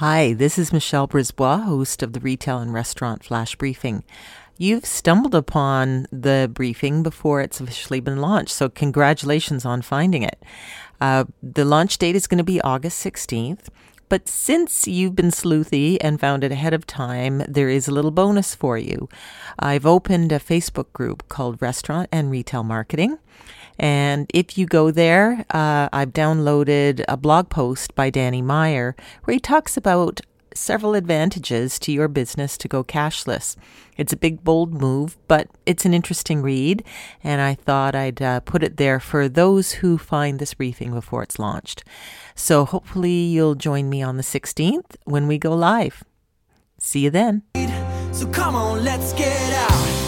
Hi, this is Michelle Brisbois, host of the Retail and Restaurant Flash Briefing. You've stumbled upon the briefing before it's officially been launched, so congratulations on finding it. Uh, the launch date is going to be August 16th. But since you've been sleuthy and found it ahead of time, there is a little bonus for you. I've opened a Facebook group called Restaurant and Retail Marketing. And if you go there, uh, I've downloaded a blog post by Danny Meyer where he talks about several advantages to your business to go cashless. It's a big, bold move, but it's an interesting read, and I thought I'd uh, put it there for those who find this briefing before it's launched. So hopefully you'll join me on the 16th when we go live. See you then. So come on, let's get out.